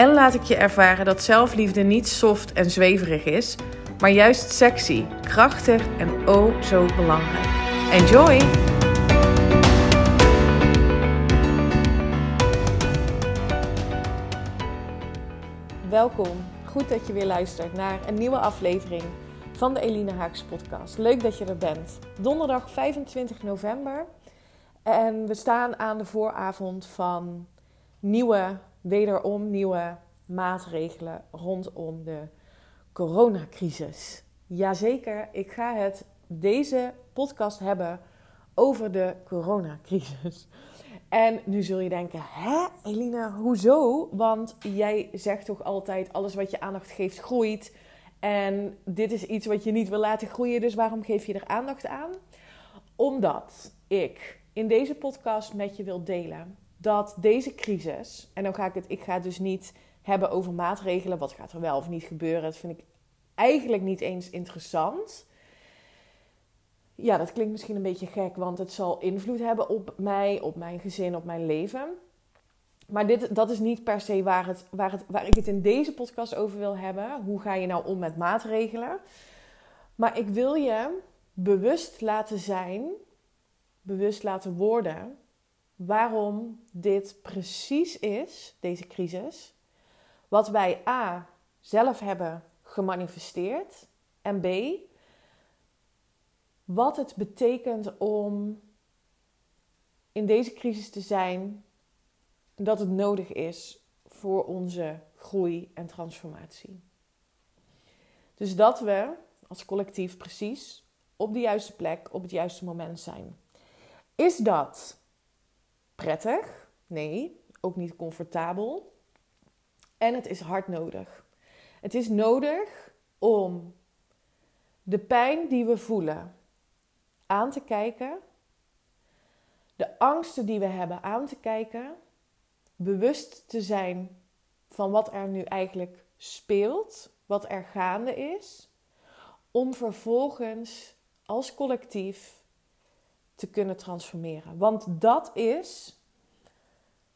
en laat ik je ervaren dat zelfliefde niet soft en zweverig is, maar juist sexy, krachtig en oh zo belangrijk. Enjoy! Welkom, goed dat je weer luistert naar een nieuwe aflevering van de Eline Haaks podcast. Leuk dat je er bent. Donderdag 25 november en we staan aan de vooravond van nieuwe wederom nieuwe maatregelen rondom de coronacrisis. Jazeker, ik ga het deze podcast hebben over de coronacrisis. En nu zul je denken, hè Elina, hoezo? Want jij zegt toch altijd, alles wat je aandacht geeft groeit. En dit is iets wat je niet wil laten groeien, dus waarom geef je er aandacht aan? Omdat ik in deze podcast met je wil delen dat deze crisis, en dan ga ik het, ik ga het dus niet hebben over maatregelen, wat gaat er wel of niet gebeuren, dat vind ik eigenlijk niet eens interessant. Ja, dat klinkt misschien een beetje gek, want het zal invloed hebben op mij, op mijn gezin, op mijn leven. Maar dit, dat is niet per se waar, het, waar, het, waar ik het in deze podcast over wil hebben. Hoe ga je nou om met maatregelen? Maar ik wil je bewust laten zijn, bewust laten worden waarom dit precies is, deze crisis, wat wij A zelf hebben gemanifesteerd en B wat het betekent om in deze crisis te zijn dat het nodig is voor onze groei en transformatie. Dus dat we als collectief precies op de juiste plek op het juiste moment zijn. Is dat prettig. Nee, ook niet comfortabel. En het is hard nodig. Het is nodig om de pijn die we voelen aan te kijken, de angsten die we hebben aan te kijken, bewust te zijn van wat er nu eigenlijk speelt, wat er gaande is, om vervolgens als collectief te kunnen transformeren. Want dat is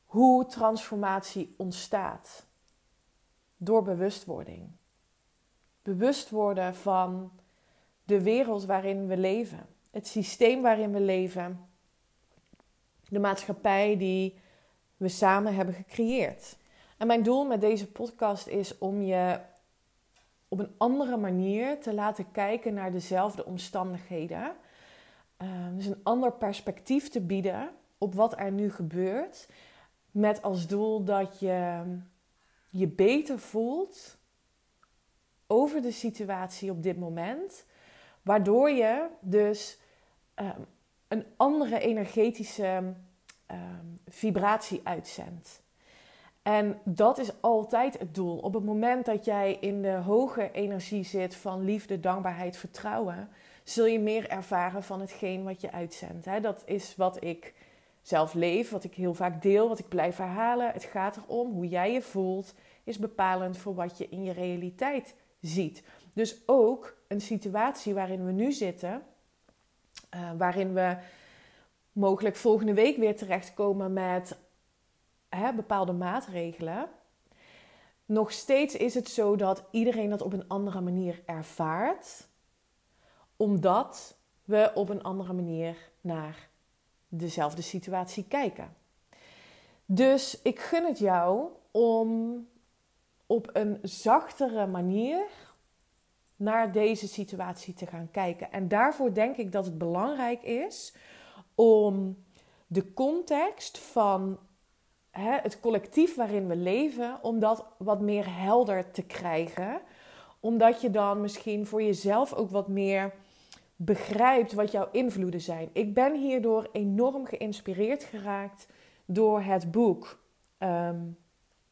hoe transformatie ontstaat. Door bewustwording. Bewust worden van de wereld waarin we leven. Het systeem waarin we leven. De maatschappij die we samen hebben gecreëerd. En mijn doel met deze podcast is om je op een andere manier te laten kijken naar dezelfde omstandigheden Ehm, dus een ander perspectief te bieden op wat er nu gebeurt. Met als doel dat je je beter voelt over de situatie op dit moment. Waardoor je dus ehm, een andere energetische ehm, vibratie uitzendt. En dat is altijd het doel. Op het moment dat jij in de hoge energie zit van liefde, dankbaarheid, vertrouwen, zul je meer ervaren van hetgeen wat je uitzendt. Dat is wat ik zelf leef, wat ik heel vaak deel, wat ik blijf herhalen. Het gaat erom hoe jij je voelt, is bepalend voor wat je in je realiteit ziet. Dus ook een situatie waarin we nu zitten, uh, waarin we mogelijk volgende week weer terechtkomen met hè, bepaalde maatregelen. Nog steeds is het zo dat iedereen dat op een andere manier ervaart omdat we op een andere manier naar dezelfde situatie kijken. Dus ik gun het jou om op een zachtere manier naar deze situatie te gaan kijken. En daarvoor denk ik dat het belangrijk is om de context van hè, het collectief waarin we leven, om dat wat meer helder te krijgen. Omdat je dan misschien voor jezelf ook wat meer begrijpt wat jouw invloeden zijn. Ik ben hierdoor enorm geïnspireerd geraakt door het boek um,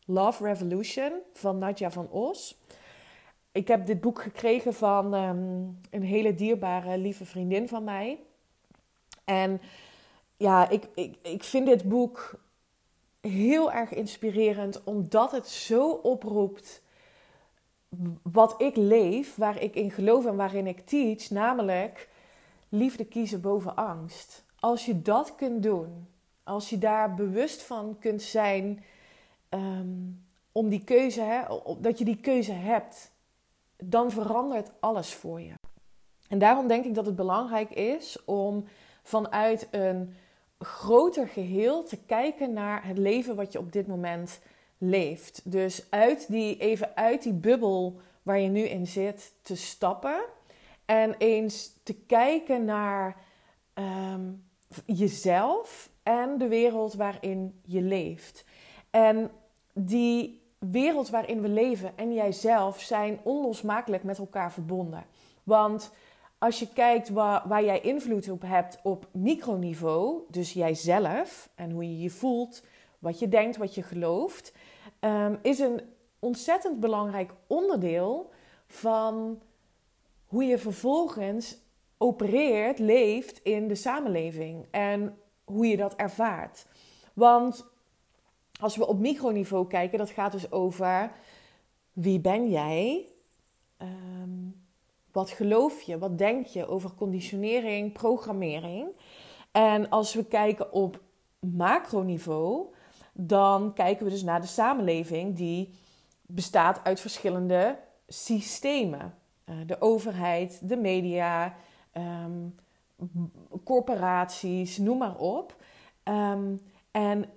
Love Revolution van Nadja van Os. ik heb dit boek gekregen van ehm, een hele dierbare, lieve vriendin van mij. En ja, ik, ik, ik vind dit boek heel erg inspirerend, omdat het zo oproept wat ik leef, waar ik in geloof en waarin ik teach, namelijk liefde kiezen boven angst. Als je dat kunt doen, als je daar bewust van kunt zijn ehm, om die keuze, hè, dat je die keuze hebt, dan verandert alles voor je. En daarom denk ik dat het belangrijk is om vanuit een groter geheel te kijken naar het leven wat je op dit moment leeft. Dus uit die, even uit die bubbel waar je nu in zit te stappen en eens te kijken naar ehm, jezelf en de wereld waarin je leeft. En die wereld waarin we leven en jijzelf zijn onlosmakelijk met elkaar verbonden. Want als je kijkt waar, waar jij invloed op hebt op microniveau, dus jijzelf en hoe je je voelt, wat je denkt, wat je gelooft, um, is een ontzettend belangrijk onderdeel van hoe je vervolgens opereert, leeft in de samenleving en hoe je dat ervaart. Want als we op microniveau kijken, dat gaat dus over wie ben jij? Um, wat geloof je? Wat denk je over conditionering, programmering? En als we kijken op macroniveau, dan kijken we dus naar de samenleving die bestaat uit verschillende systemen. Uh, de overheid, de media, um, corporaties, noem maar op. Um, en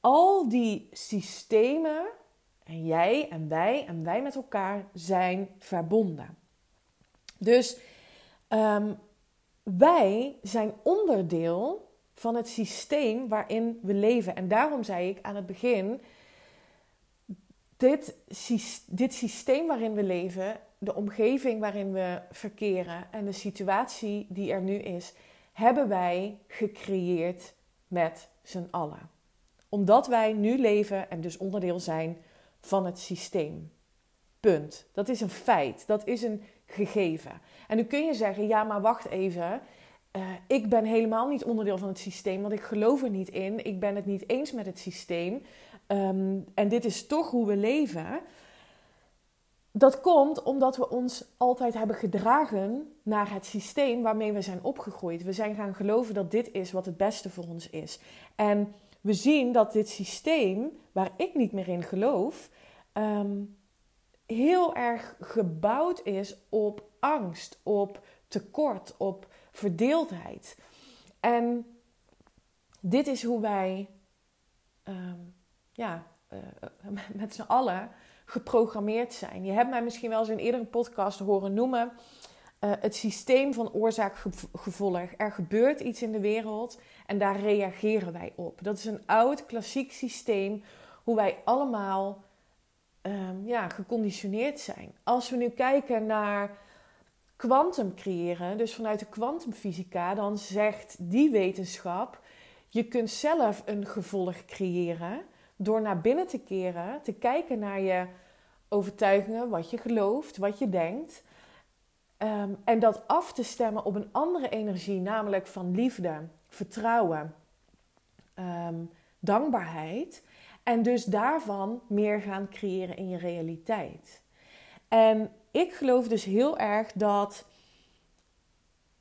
al die systemen, en jij en wij en wij met elkaar zijn verbonden. Dus um, wij zijn onderdeel van het systeem waarin we leven. En daarom zei ik aan het begin: dit, dit systeem waarin we leven, de omgeving waarin we verkeren en de situatie die er nu is, hebben wij gecreëerd met z'n allen. Omdat wij nu leven en dus onderdeel zijn van het systeem. Punt. Dat is een feit. Dat is een gegeven. En nu kun je zeggen, ja, maar wacht even. Uh, ik ben helemaal niet onderdeel van het systeem, want ik geloof er niet in. Ik ben het niet eens met het systeem. Um, en dit is toch hoe we leven. Dat komt omdat we ons altijd hebben gedragen naar het systeem waarmee we zijn opgegroeid. We zijn gaan geloven dat dit is wat het beste voor ons is. En we zien dat dit systeem, waar ik niet meer in geloof, um, heel erg gebouwd is op angst, op tekort, op verdeeldheid. En dit is hoe wij ehm, ja, uh, met z'n allen geprogrammeerd zijn. Je hebt mij misschien wel eens in eerdere podcast horen noemen. Uh, het systeem van oorzaak-gevolg. Er gebeurt iets in de wereld en daar reageren wij op. Dat is een oud klassiek systeem hoe wij allemaal um, ja, geconditioneerd zijn. Als we nu kijken naar kwantum creëren, dus vanuit de kwantumfysica, dan zegt die wetenschap: je kunt zelf een gevolg creëren door naar binnen te keren, te kijken naar je overtuigingen, wat je gelooft, wat je denkt. Um, en dat af te stemmen op een andere energie, namelijk van liefde, vertrouwen, um, dankbaarheid. En dus daarvan meer gaan creëren in je realiteit. En ik geloof dus heel erg dat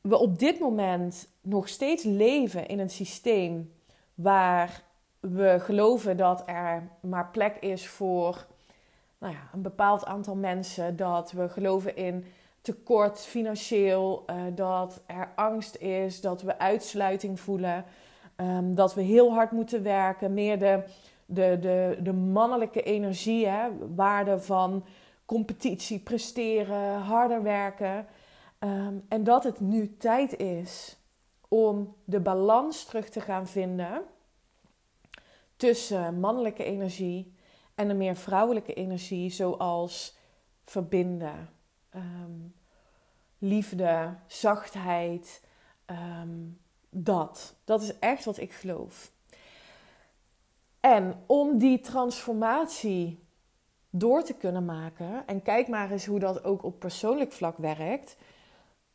we op dit moment nog steeds leven in een systeem waar we geloven dat er maar plek is voor nou ja, een bepaald aantal mensen. Dat we geloven in tekort financieel, uh, dat er angst is, dat we uitsluiting voelen, um, dat we heel hard moeten werken, meer de de, de, de mannelijke energie, hè, waarde van competitie, presteren, harder werken. Ehm, en dat het nu tijd is om de balans terug te gaan vinden tussen mannelijke energie en een meer vrouwelijke energie, zoals verbinden, ehm, liefde, zachtheid. Ehm, dat. Dat is echt wat ik geloof. En om die transformatie door te kunnen maken, en kijk maar eens hoe dat ook op persoonlijk vlak werkt,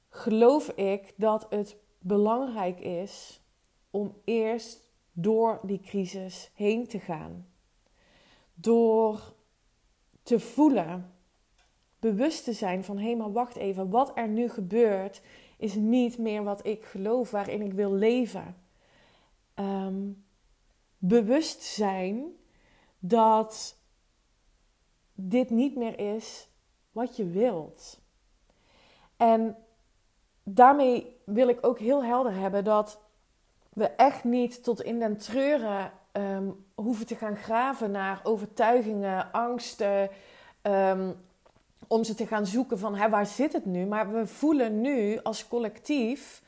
geloof ik dat het belangrijk is om eerst door die crisis heen te gaan. Door te voelen, bewust te zijn van hé, hey, maar wacht even, wat er nu gebeurt is niet meer wat ik geloof, waarin ik wil leven. Um, bewust zijn dat dit niet meer is wat je wilt. En daarmee wil ik ook heel helder hebben dat we echt niet tot in den treuren ehm, hoeven te gaan graven naar overtuigingen, angsten, ehm, om ze te gaan zoeken van hè, waar zit het nu? Maar we voelen nu als collectief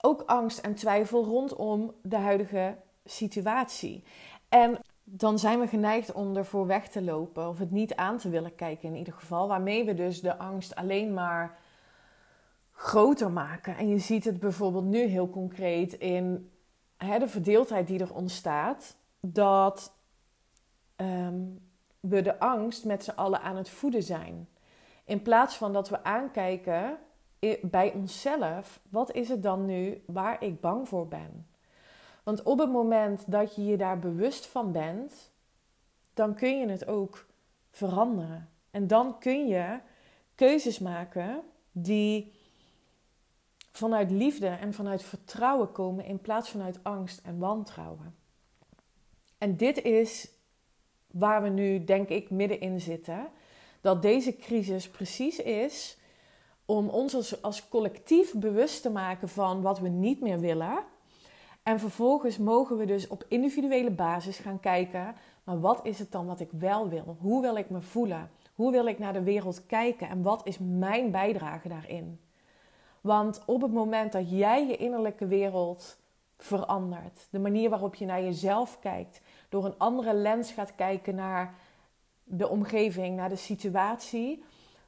ook angst en twijfel rondom de huidige situatie. En dan zijn we geneigd om ervoor weg te lopen of het niet aan te willen kijken in ieder geval, waarmee we dus de angst alleen maar groter maken. En je ziet het bijvoorbeeld nu heel concreet in hè, de verdeeldheid die er ontstaat, dat ehm, we de angst met z'n allen aan het voeden zijn. In plaats van dat we aankijken bij onszelf, wat is het dan nu waar ik bang voor ben? Want op het moment dat je je daar bewust van bent, dan kun je het ook veranderen. En dan kun je keuzes maken die vanuit liefde en vanuit vertrouwen komen in plaats vanuit angst en wantrouwen. En dit is waar we nu, denk ik, middenin zitten. Dat deze crisis precies is om ons als, als collectief bewust te maken van wat we niet meer willen. En vervolgens mogen we dus op individuele basis gaan kijken, maar wat is het dan wat ik wel wil? Hoe wil ik me voelen? Hoe wil ik naar de wereld kijken? En wat is mijn bijdrage daarin? Want op het moment dat jij je innerlijke wereld verandert, de manier waarop je naar jezelf kijkt, door een andere lens gaat kijken naar de omgeving, naar de situatie,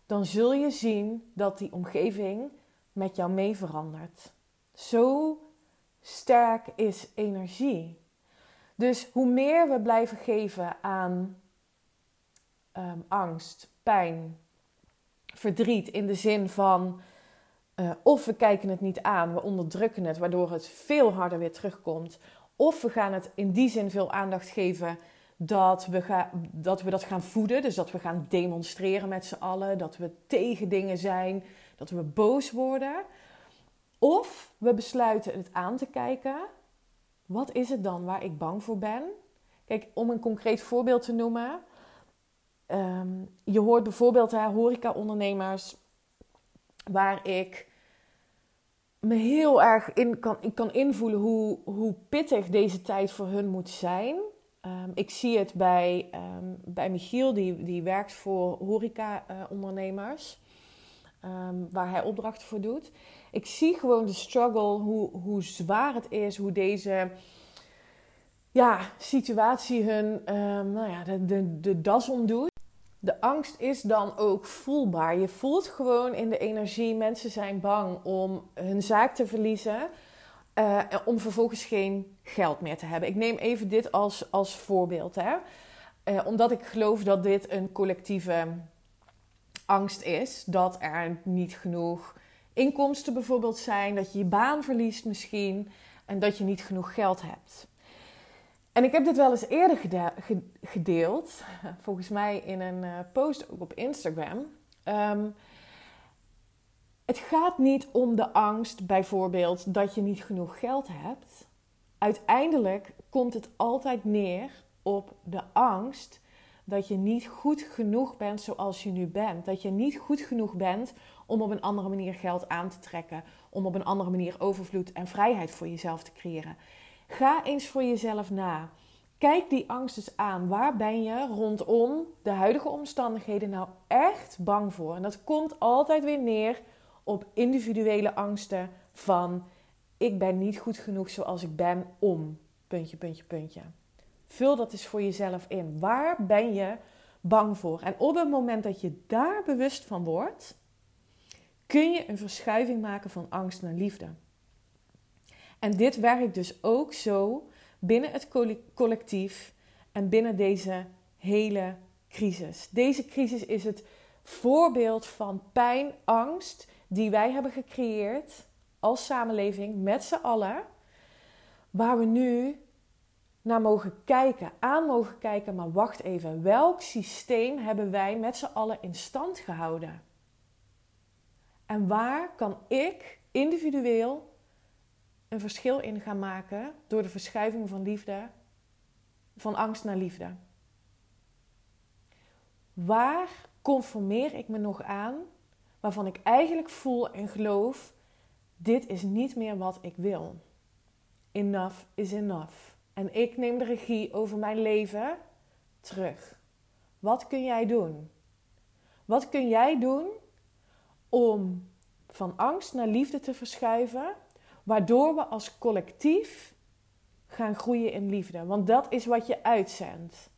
dan zul je zien dat die omgeving met jou mee verandert. Zo sterk is energie. Dus hoe meer we blijven geven aan ehm, angst, pijn, verdriet in de zin van uh, of we kijken het niet aan, we onderdrukken het, waardoor het veel harder weer terugkomt. Of we gaan het in die zin veel aandacht geven dat we, ga, dat we dat gaan voeden. Dus dat we gaan demonstreren met z'n allen, dat we tegen dingen zijn, dat we boos worden. Of we besluiten het aan te kijken. Wat is het dan waar ik bang voor ben? Kijk, om een concreet voorbeeld te noemen. Ehm, je hoort bijvoorbeeld horeca-ondernemers waar ik me heel erg in kan, ik kan invoelen hoe, hoe pittig deze tijd voor hun moet zijn. Ehm, ik zie het bij, um, bij Michiel, die, die werkt voor horeca-ondernemers, ehm, waar hij opdrachten voor doet. Ik zie gewoon de struggle, hoe, hoe zwaar het is, hoe deze ja, situatie hun nou ja, de, de, de das omdoet de angst is dan ook voelbaar. Je voelt gewoon in de energie, mensen zijn bang om hun zaak te verliezen. Uh, om vervolgens geen geld meer te hebben. Ik neem even dit als, als voorbeeld. Hè? Uh, omdat ik geloof dat dit een collectieve angst is. Dat er niet genoeg inkomsten bijvoorbeeld zijn. Dat je je baan verliest misschien. En dat je niet genoeg geld hebt. En ik heb dit wel eens eerder gedeeld, volgens mij in een eh, post ook op Instagram. Ehm, het gaat niet om de angst, bijvoorbeeld, dat je niet genoeg geld hebt. Uiteindelijk komt het altijd neer op de angst dat je niet goed genoeg bent zoals je nu bent. Dat je niet goed genoeg bent om op een andere manier geld aan te trekken, om op een andere manier overvloed en vrijheid voor jezelf te creëren. Ga eens voor jezelf na. Kijk die angst eens aan. Waar ben je rondom de huidige omstandigheden nou echt bang voor? En dat komt altijd weer neer op individuele angsten van ik ben niet goed genoeg zoals ik ben om puntje, puntje, puntje. Vul dat eens voor jezelf in. Waar ben je bang voor? En op het moment dat je daar bewust van wordt, kun je een verschuiving maken van angst naar liefde. En dit werkt dus ook zo binnen het collectief en binnen deze hele crisis. Deze crisis is het voorbeeld van pijn, angst die wij hebben gecreëerd als samenleving met z'n allen, waar we nu naar mogen kijken, aan mogen kijken, maar wacht even, welk systeem hebben wij met z'n allen in stand gehouden? En waar kan ik individueel een verschil in gaan maken door de verschuiving van liefde, van angst naar liefde? Waar conformeer ik me nog aan waarvan ik eigenlijk voel en geloof: dit is niet meer wat ik wil? Enough is enough. En ik neem de regie over mijn leven terug. Wat kun jij doen? Wat kun jij doen om van angst naar liefde te verschuiven, waardoor we als collectief gaan groeien in liefde? Want dat is wat je uitzendt.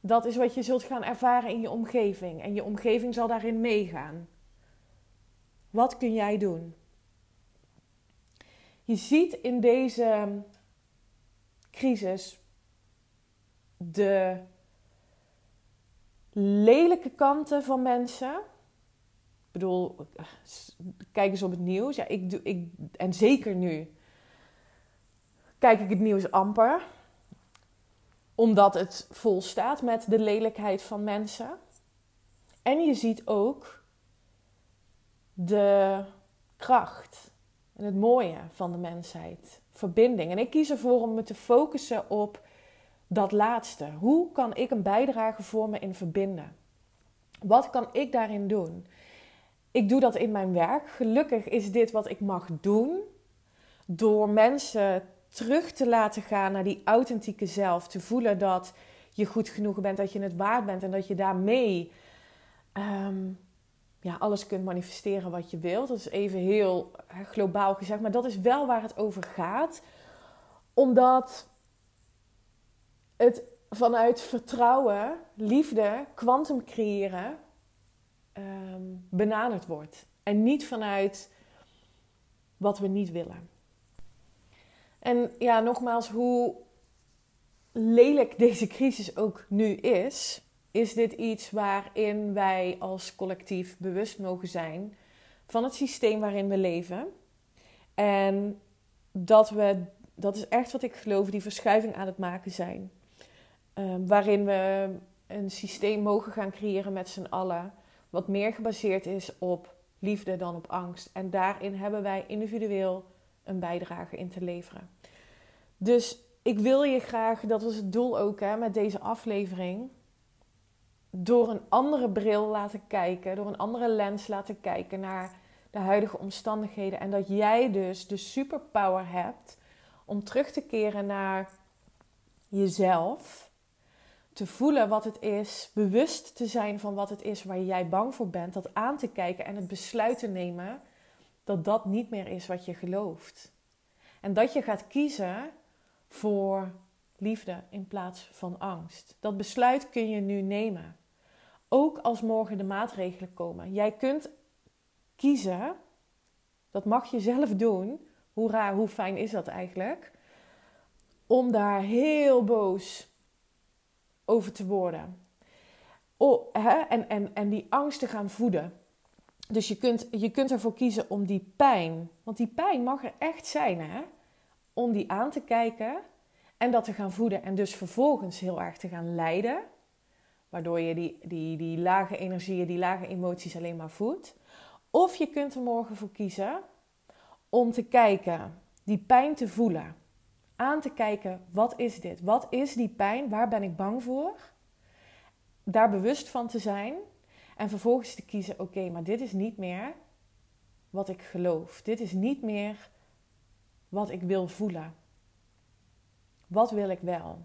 Dat is wat je zult gaan ervaren in je omgeving en je omgeving zal daarin meegaan. Wat kun jij doen? Je ziet in deze crisis de lelijke kanten van mensen. Ik bedoel, kijk eens op het nieuws. Ja, ik doe, ik, en zeker nu kijk ik het nieuws amper. Omdat het vol staat met de lelijkheid van mensen. En je ziet ook de kracht en het mooie van de mensheid verbinding. En ik kies ervoor om me te focussen op dat laatste. Hoe kan ik een bijdrage voor me in verbinden? Wat kan ik daarin doen? Ik doe dat in mijn werk. Gelukkig is dit wat ik mag doen. Door mensen terug te laten gaan naar die authentieke zelf. Te voelen dat je goed genoeg bent, dat je het waard bent en dat je daarmee um, ja, alles kunt manifesteren wat je wilt. Dat is even heel globaal gezegd, maar dat is wel waar het over gaat. Omdat het vanuit vertrouwen, liefde, kwantum creëren um, benaderd wordt. En niet vanuit wat we niet willen. En ja, nogmaals, hoe lelijk deze crisis ook nu is, is dit iets waarin wij als collectief bewust mogen zijn van het systeem waarin we leven. En dat we, dat is echt wat ik geloof, die verschuiving aan het maken zijn. Ehm, waarin we een systeem mogen gaan creëren met z'n allen, wat meer gebaseerd is op liefde dan op angst. En daarin hebben wij individueel een bijdrage in te leveren. Dus ik wil je graag, dat was het doel ook hè, met deze aflevering, door een andere bril laten kijken, door een andere lens laten kijken naar de huidige omstandigheden. En dat jij dus de superpower hebt om terug te keren naar jezelf. Te voelen wat het is, bewust te zijn van wat het is waar jij bang voor bent, dat aan te kijken en het besluit te nemen dat dat niet meer is wat je gelooft. En dat je gaat kiezen voor liefde in plaats van angst. Dat besluit kun je nu nemen. Ook als morgen de maatregelen komen. Jij kunt kiezen, dat mag je zelf doen. Hoe raar, hoe fijn is dat eigenlijk? Om daar heel boos over te worden. Oh, hè? En, en, en die angst te gaan voeden. Dus je kunt, je kunt ervoor kiezen om die pijn, want die pijn mag er echt zijn, hè? Om die aan te kijken en dat te gaan voeden. En dus vervolgens heel erg te gaan lijden. Waardoor je die, die, die lage energieën, die lage emoties alleen maar voedt. Of je kunt er morgen voor kiezen om te kijken, die pijn te voelen. Aan te kijken, wat is dit? Wat is die pijn? Waar ben ik bang voor? Daar bewust van te zijn. En vervolgens te kiezen, oké, maar dit is niet meer wat ik geloof. Dit is niet meer wat ik wil voelen. Wat wil ik wel?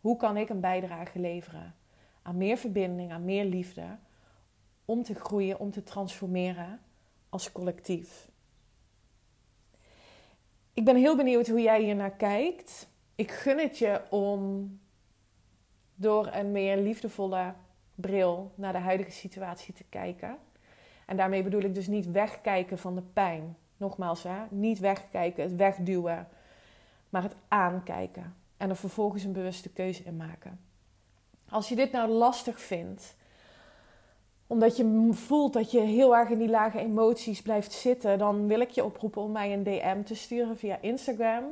Hoe kan ik een bijdrage leveren? Aan meer verbinding, aan meer liefde, om te groeien, om te transformeren als collectief. Ik ben heel benieuwd hoe jij hier naar kijkt. Ik gun het je om door een meer liefdevolle bril naar de huidige situatie te kijken. En daarmee bedoel ik dus niet wegkijken van de pijn. Nogmaals, niet wegkijken, het wegduwen, maar het aankijken. En er vervolgens een bewuste keuze in maken. Als je dit nou lastig vindt, omdat je voelt dat je heel erg in die lage emoties blijft zitten, dan wil ik je oproepen om mij een DM te sturen via Instagram.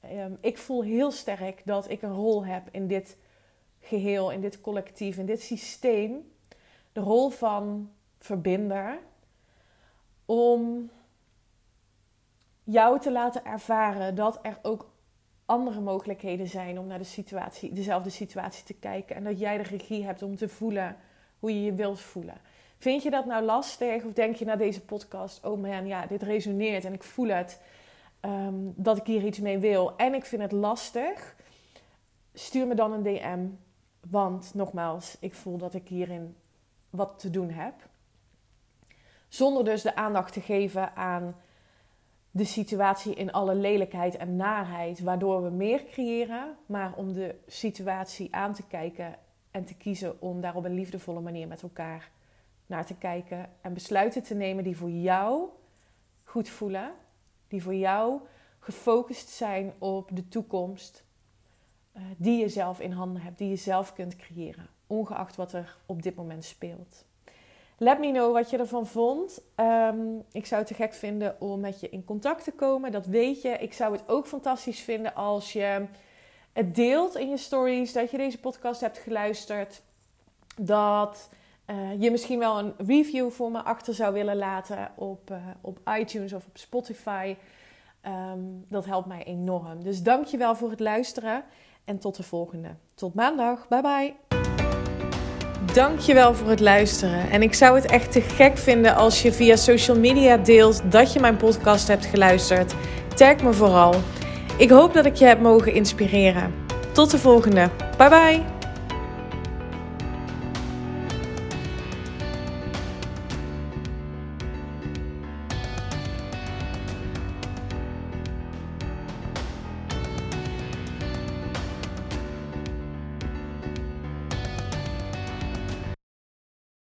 Ehm, ik voel heel sterk dat ik een rol heb in dit geheel, in dit collectief, in dit systeem. De rol van verbinder. Om jou te laten ervaren dat er ook andere mogelijkheden zijn om naar de situatie, dezelfde situatie te kijken. En dat jij de regie hebt om te voelen hoe je je wilt voelen. Vind je dat nou lastig? Of denk je na deze podcast, oh man, ja, dit resoneert en ik voel het. Ehm, dat ik hier iets mee wil. En ik vind het lastig. Stuur me dan een DM. Want nogmaals, ik voel dat ik hierin wat te doen heb. Zonder dus de aandacht te geven aan de situatie in alle lelijkheid en naarheid, waardoor we meer creëren, maar om de situatie aan te kijken en te kiezen om daar op een liefdevolle manier met elkaar naar te kijken en besluiten te nemen die voor jou goed voelen, die voor jou gefocust zijn op de toekomst uh, die je zelf in handen hebt, die je zelf kunt creëren, ongeacht wat er op dit moment speelt. Let me know wat je ervan vond. Ehm, ik zou het te gek vinden om met je in contact te komen. Dat weet je. Ik zou het ook fantastisch vinden als je het deelt in je stories. Dat je deze podcast hebt geluisterd. Dat uh, je misschien wel een review voor me achter zou willen laten op, uh, op iTunes of op Spotify. Um, dat helpt mij enorm. Dus dank je wel voor het luisteren. En tot de volgende. Tot maandag. Bye bye. Dankjewel voor het luisteren. En ik zou het echt te gek vinden als je via social media deelt dat je mijn podcast hebt geluisterd. Tag me vooral. Ik hoop dat ik je heb mogen inspireren. Tot de volgende. Bye bye.